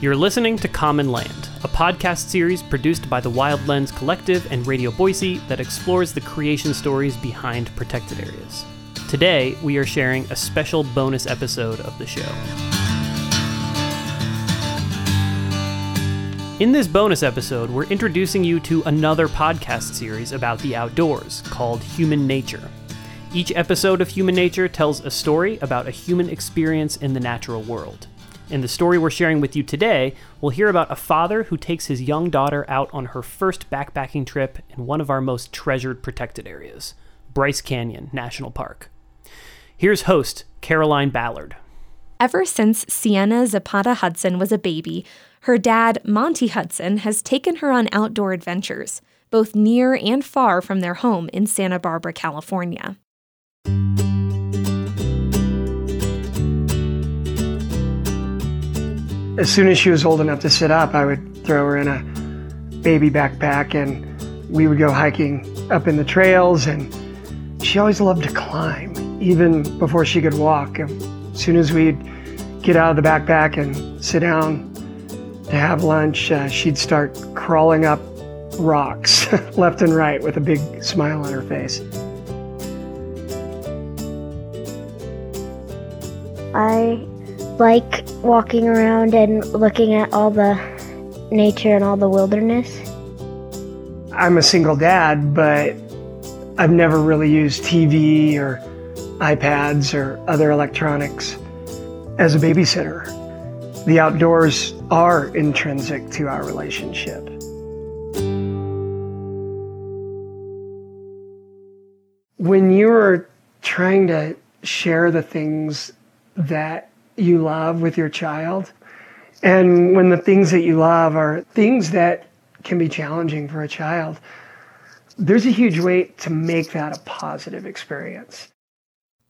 You're listening to Common Land, a podcast series produced by the Wild Lens Collective and Radio Boise that explores the creation stories behind protected areas. Today, we are sharing a special bonus episode of the show. In this bonus episode, we're introducing you to another podcast series about the outdoors called Human Nature. Each episode of Human Nature tells a story about a human experience in the natural world. In the story we're sharing with you today, we'll hear about a father who takes his young daughter out on her first backpacking trip in one of our most treasured protected areas, Bryce Canyon National Park. Here's host Caroline Ballard. Ever since Sienna Zapata Hudson was a baby, her dad, Monty Hudson, has taken her on outdoor adventures, both near and far from their home in Santa Barbara, California. As soon as she was old enough to sit up, I would throw her in a baby backpack and we would go hiking up in the trails. And she always loved to climb, even before she could walk. As soon as we'd get out of the backpack and sit down to have lunch, uh, she'd start crawling up rocks left and right with a big smile on her face. I like walking around and looking at all the nature and all the wilderness. I'm a single dad, but I've never really used TV or iPads or other electronics as a babysitter. The outdoors are intrinsic to our relationship. When you're trying to share the things that you love with your child. And when the things that you love are things that can be challenging for a child, there's a huge weight to make that a positive experience.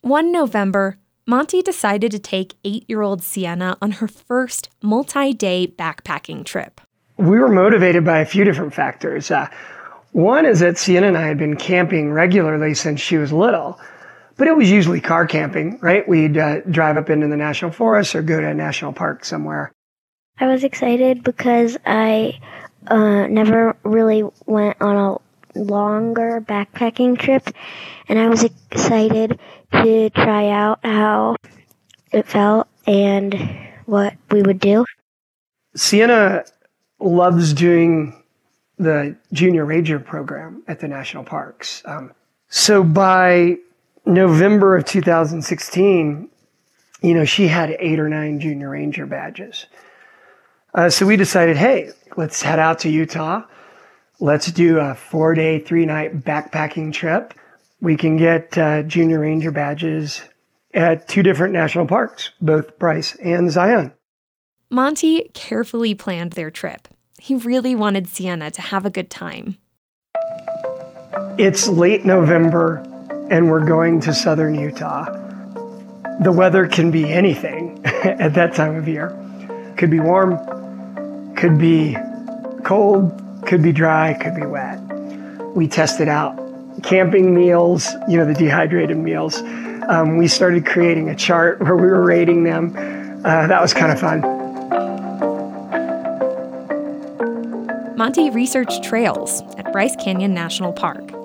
One November, Monty decided to take eight year old Sienna on her first multi day backpacking trip. We were motivated by a few different factors. Uh, one is that Sienna and I had been camping regularly since she was little but it was usually car camping, right? We'd uh, drive up into the national forest or go to a national park somewhere. I was excited because I uh, never really went on a longer backpacking trip, and I was excited to try out how it felt and what we would do. Sienna loves doing the junior ranger program at the national parks. Um, so by November of 2016, you know, she had eight or nine junior ranger badges. Uh, so we decided, hey, let's head out to Utah. Let's do a four day, three night backpacking trip. We can get uh, junior ranger badges at two different national parks, both Bryce and Zion. Monty carefully planned their trip. He really wanted Sienna to have a good time. It's late November and we're going to southern Utah. The weather can be anything at that time of year. Could be warm, could be cold, could be dry, could be wet. We tested out camping meals, you know, the dehydrated meals. Um, we started creating a chart where we were rating them. Uh, that was kind of fun. Monty researched trails at Bryce Canyon National Park.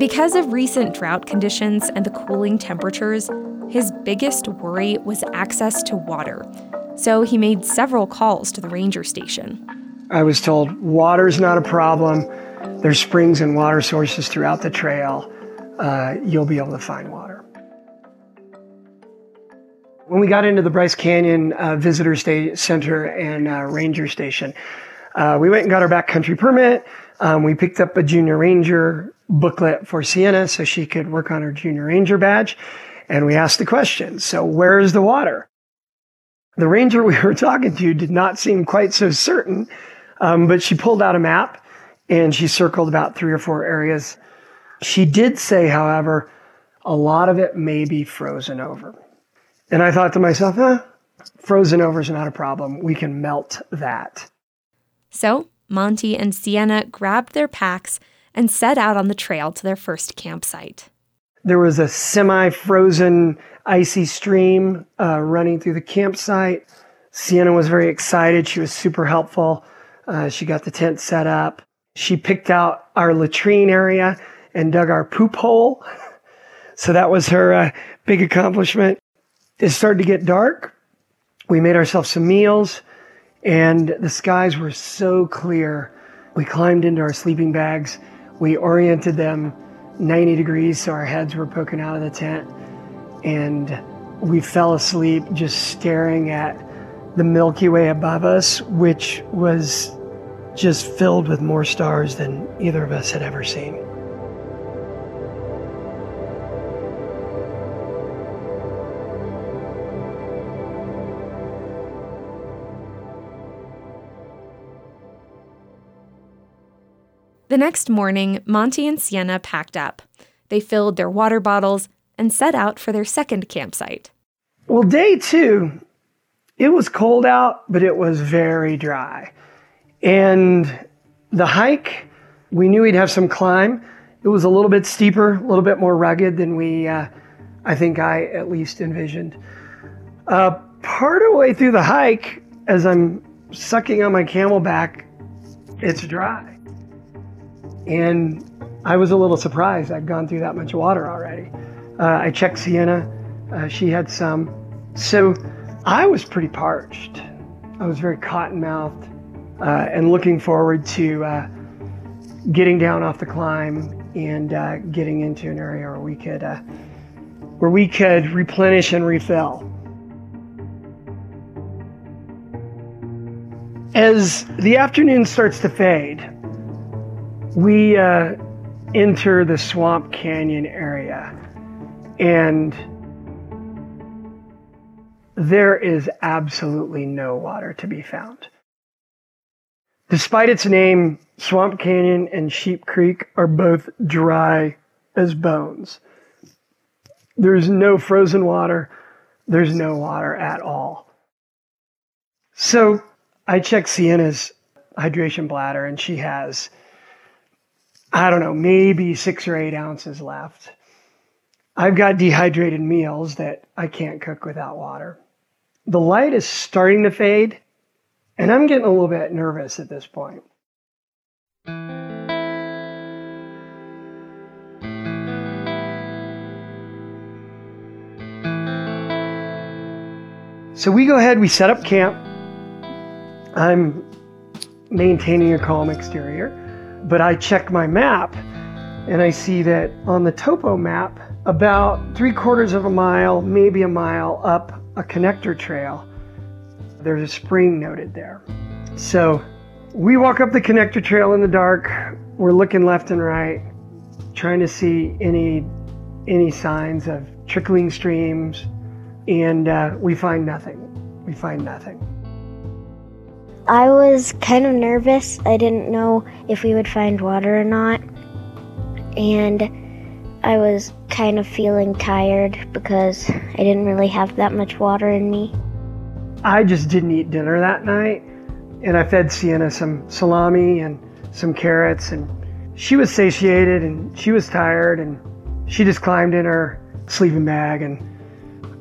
Because of recent drought conditions and the cooling temperatures, his biggest worry was access to water. So he made several calls to the ranger station. I was told water's not a problem. There's springs and water sources throughout the trail. Uh, you'll be able to find water. When we got into the Bryce Canyon uh, Visitor Center and uh, Ranger Station, uh, we went and got our backcountry permit. Um, we picked up a junior ranger booklet for Sienna so she could work on her junior ranger badge. And we asked the question so, where is the water? The ranger we were talking to did not seem quite so certain, um, but she pulled out a map and she circled about three or four areas. She did say, however, a lot of it may be frozen over. And I thought to myself, eh, frozen over is not a problem. We can melt that. So Monty and Sienna grabbed their packs and set out on the trail to their first campsite. There was a semi frozen, icy stream uh, running through the campsite. Sienna was very excited. She was super helpful. Uh, she got the tent set up. She picked out our latrine area and dug our poop hole. So that was her uh, big accomplishment. It started to get dark. We made ourselves some meals, and the skies were so clear. We climbed into our sleeping bags. We oriented them 90 degrees so our heads were poking out of the tent. And we fell asleep just staring at the Milky Way above us, which was just filled with more stars than either of us had ever seen. The next morning, Monty and Sienna packed up. They filled their water bottles and set out for their second campsite. Well, day two, it was cold out, but it was very dry. And the hike, we knew we'd have some climb. It was a little bit steeper, a little bit more rugged than we, uh, I think I at least envisioned. Uh, part of the way through the hike, as I'm sucking on my CamelBak, it's dry. And I was a little surprised I'd gone through that much water already. Uh, I checked Sienna, uh, she had some. So I was pretty parched. I was very cotton mouthed uh, and looking forward to uh, getting down off the climb and uh, getting into an area where we could uh, where we could replenish and refill. As the afternoon starts to fade, we uh, enter the Swamp Canyon area, and there is absolutely no water to be found. Despite its name, Swamp Canyon and Sheep Creek are both dry as bones. There's no frozen water, there's no water at all. So I checked Sienna's hydration bladder, and she has I don't know, maybe six or eight ounces left. I've got dehydrated meals that I can't cook without water. The light is starting to fade, and I'm getting a little bit nervous at this point. So we go ahead, we set up camp. I'm maintaining a calm exterior. But I check my map and I see that on the topo map, about three quarters of a mile, maybe a mile up a connector trail, there's a spring noted there. So we walk up the connector trail in the dark. We're looking left and right, trying to see any any signs of trickling streams, and uh, we find nothing. We find nothing. I was kind of nervous. I didn't know if we would find water or not. And I was kind of feeling tired because I didn't really have that much water in me. I just didn't eat dinner that night. And I fed Sienna some salami and some carrots. And she was satiated and she was tired. And she just climbed in her sleeping bag. And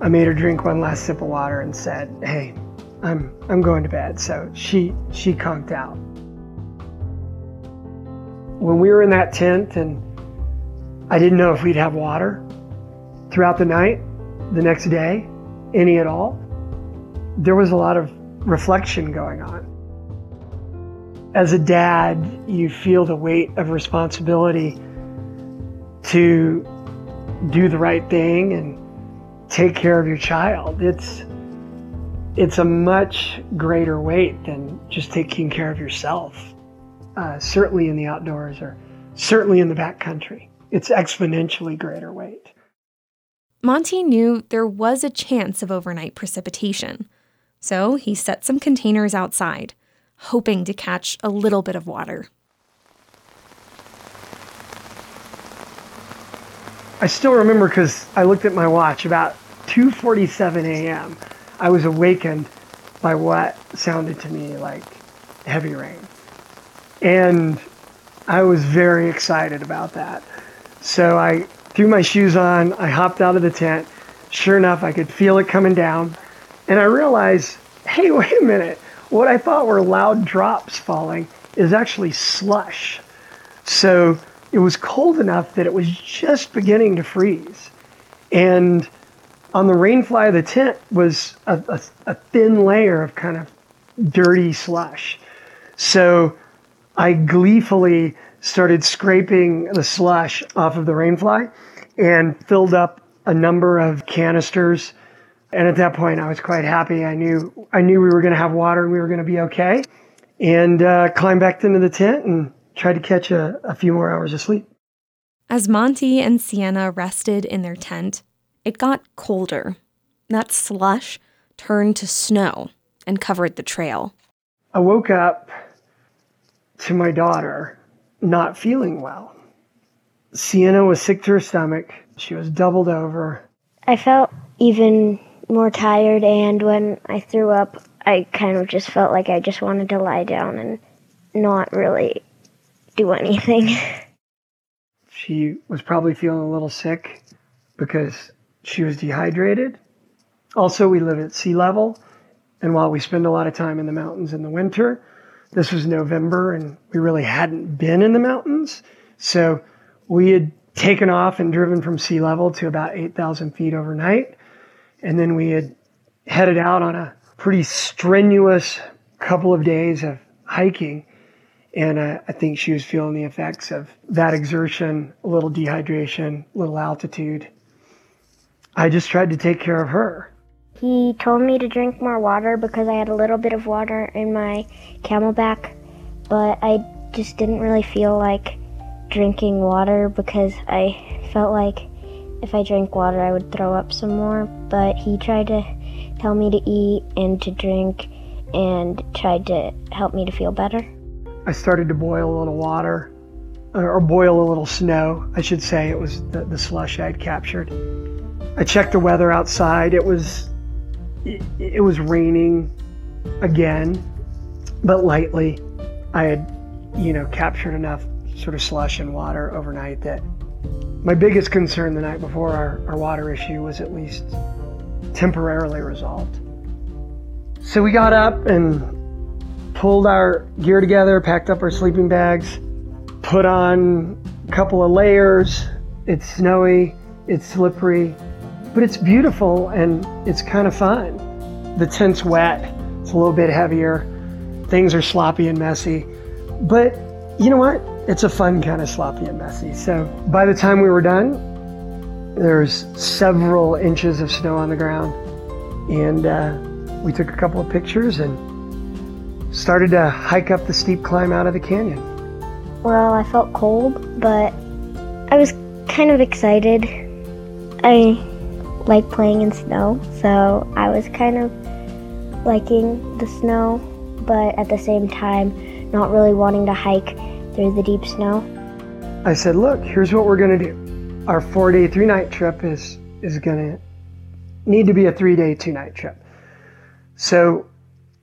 I made her drink one last sip of water and said, Hey, I'm I'm going to bed. So she she conked out. When we were in that tent and I didn't know if we'd have water throughout the night, the next day, any at all. There was a lot of reflection going on. As a dad, you feel the weight of responsibility to do the right thing and take care of your child. It's it's a much greater weight than just taking care of yourself. Uh, certainly in the outdoors or certainly in the backcountry, it's exponentially greater weight. Monty knew there was a chance of overnight precipitation, so he set some containers outside, hoping to catch a little bit of water. I still remember because I looked at my watch about 2:47 a.m. I was awakened by what sounded to me like heavy rain. And I was very excited about that. So I threw my shoes on, I hopped out of the tent. Sure enough, I could feel it coming down. And I realized, hey, wait a minute. What I thought were loud drops falling is actually slush. So it was cold enough that it was just beginning to freeze. And on the rainfly of the tent was a, a, a thin layer of kind of dirty slush. So I gleefully started scraping the slush off of the rainfly and filled up a number of canisters. And at that point, I was quite happy. I knew I knew we were going to have water and we were going to be okay. And uh, climbed back into the tent and tried to catch a, a few more hours of sleep. As Monty and Sienna rested in their tent, it got colder. That slush turned to snow and covered the trail. I woke up to my daughter not feeling well. Sienna was sick to her stomach. She was doubled over. I felt even more tired, and when I threw up, I kind of just felt like I just wanted to lie down and not really do anything. She was probably feeling a little sick because she was dehydrated. Also, we live at sea level, and while we spend a lot of time in the mountains in the winter, this was November and we really hadn't been in the mountains. So we had taken off and driven from sea level to about 8,000 feet overnight. And then we had headed out on a pretty strenuous couple of days of hiking. And uh, I think she was feeling the effects of that exertion, a little dehydration, a little altitude. I just tried to take care of her. He told me to drink more water because I had a little bit of water in my CamelBak, but I just didn't really feel like drinking water because I felt like if I drank water I would throw up some more. But he tried to tell me to eat and to drink and tried to help me to feel better. I started to boil a little water, or boil a little snow, I should say. It was the, the slush I had captured. I checked the weather outside. It was it, it was raining again, but lightly. I had, you know, captured enough sort of slush and water overnight that my biggest concern the night before our, our water issue was at least temporarily resolved. So we got up and pulled our gear together, packed up our sleeping bags, put on a couple of layers. It's snowy, it's slippery, but it's beautiful and it's kind of fun. The tent's wet, it's a little bit heavier, things are sloppy and messy, but you know what? It's a fun kind of sloppy and messy. So by the time we were done, there's several inches of snow on the ground, and uh, we took a couple of pictures and started to hike up the steep climb out of the canyon. Well, I felt cold, but I was kind of excited. I like playing in snow, so I was kind of liking the snow, but at the same time, not really wanting to hike through the deep snow. I said, "Look, here's what we're going to do. Our four-day, three-night trip is is going to need to be a three-day, two-night trip. So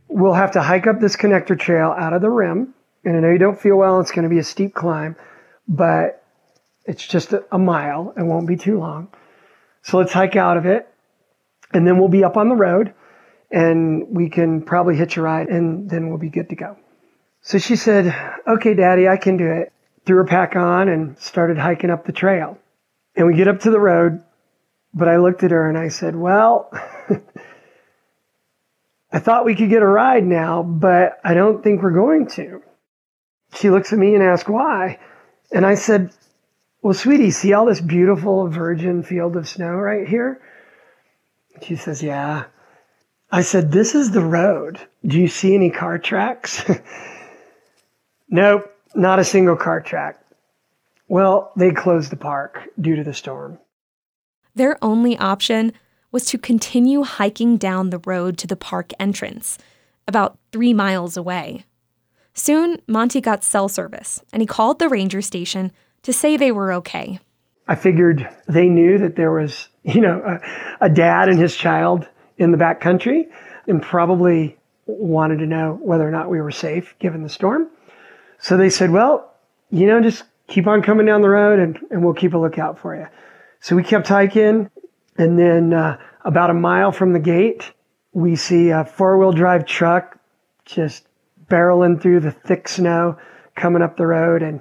we'll have to hike up this connector trail out of the rim, and I know you don't feel well. It's going to be a steep climb, but it's just a, a mile. It won't be too long." So let's hike out of it and then we'll be up on the road and we can probably hitch a ride and then we'll be good to go. So she said, okay, daddy, I can do it. Threw her pack on and started hiking up the trail. And we get up to the road, but I looked at her and I said, well, I thought we could get a ride now, but I don't think we're going to. She looks at me and asks why. And I said, well, sweetie, see all this beautiful virgin field of snow right here? She says, Yeah. I said, This is the road. Do you see any car tracks? nope, not a single car track. Well, they closed the park due to the storm. Their only option was to continue hiking down the road to the park entrance, about three miles away. Soon, Monty got cell service, and he called the ranger station to say they were okay. I figured they knew that there was, you know, a, a dad and his child in the back country and probably wanted to know whether or not we were safe given the storm. So they said, well, you know, just keep on coming down the road and, and we'll keep a lookout for you. So we kept hiking. And then uh, about a mile from the gate, we see a four wheel drive truck just barreling through the thick snow coming up the road, and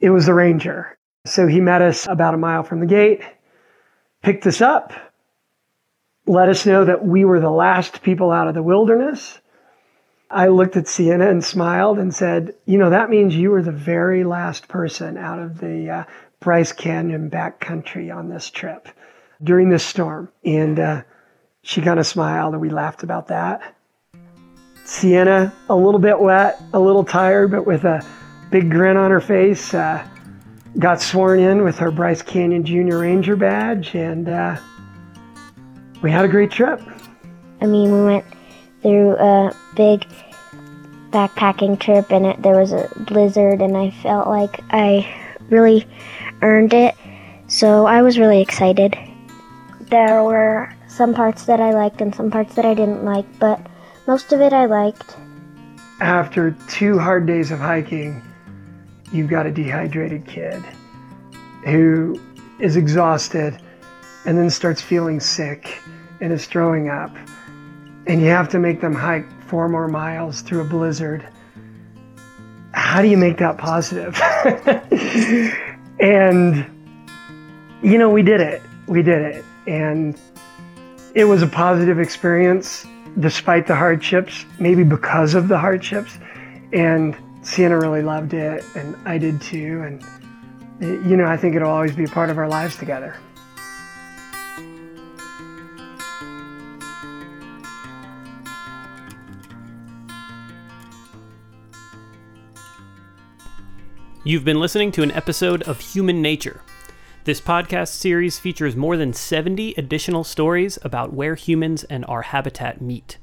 it was the ranger. So he met us about a mile from the gate, picked us up, let us know that we were the last people out of the wilderness. I looked at Sienna and smiled and said, You know, that means you were the very last person out of the uh, Bryce Canyon backcountry on this trip during this storm. And uh, she kind of smiled and we laughed about that. Sienna, a little bit wet, a little tired, but with a big grin on her face, uh, got sworn in with her Bryce Canyon Junior Ranger badge, and uh, we had a great trip. I mean, we went through a big backpacking trip, and it, there was a blizzard, and I felt like I really earned it. So I was really excited. There were some parts that I liked and some parts that I didn't like, but most of it I liked. After two hard days of hiking, you've got a dehydrated kid who is exhausted and then starts feeling sick and is throwing up. And you have to make them hike four more miles through a blizzard. How do you make that positive? and, you know, we did it. We did it. And it was a positive experience despite the hardships, maybe because of the hardships. And Sienna really loved it, and I did too. And, you know, I think it'll always be a part of our lives together. You've been listening to an episode of Human Nature. This podcast series features more than 70 additional stories about where humans and our habitat meet.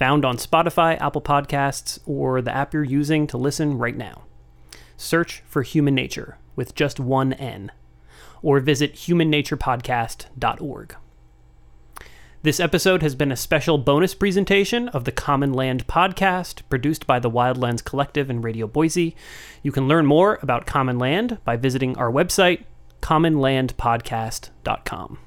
Found on Spotify, Apple Podcasts, or the app you're using to listen right now. Search for Human Nature with just one N, or visit humannaturepodcast.org. This episode has been a special bonus presentation of the Common Land podcast produced by the Wildlands Collective and Radio Boise. You can learn more about Common Land by visiting our website, commonlandpodcast.com.